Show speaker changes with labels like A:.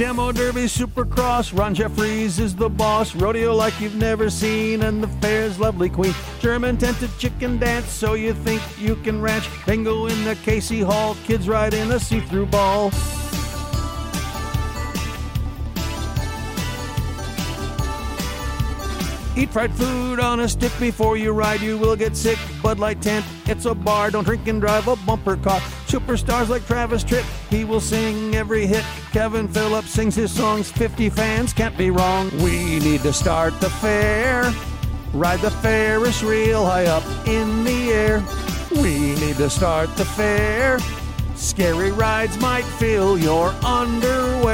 A: Demo Derby Supercross, Ron Jeffries is the boss. Rodeo like you've never seen, and the fair's lovely queen. German tented chicken dance, so you think you can ranch. Bingo in the Casey Hall, kids ride in a see through ball. Eat fried food on a stick before you ride, you will get sick. Bud Light tent, it's a bar, don't drink and drive a bumper car. Superstars like Travis Tritt, he will sing every hit. Kevin Phillips sings his songs, 50 fans can't be wrong. We need to start the fair, ride the Ferris real high up in the air. We need to start the fair, scary rides might fill your underwear.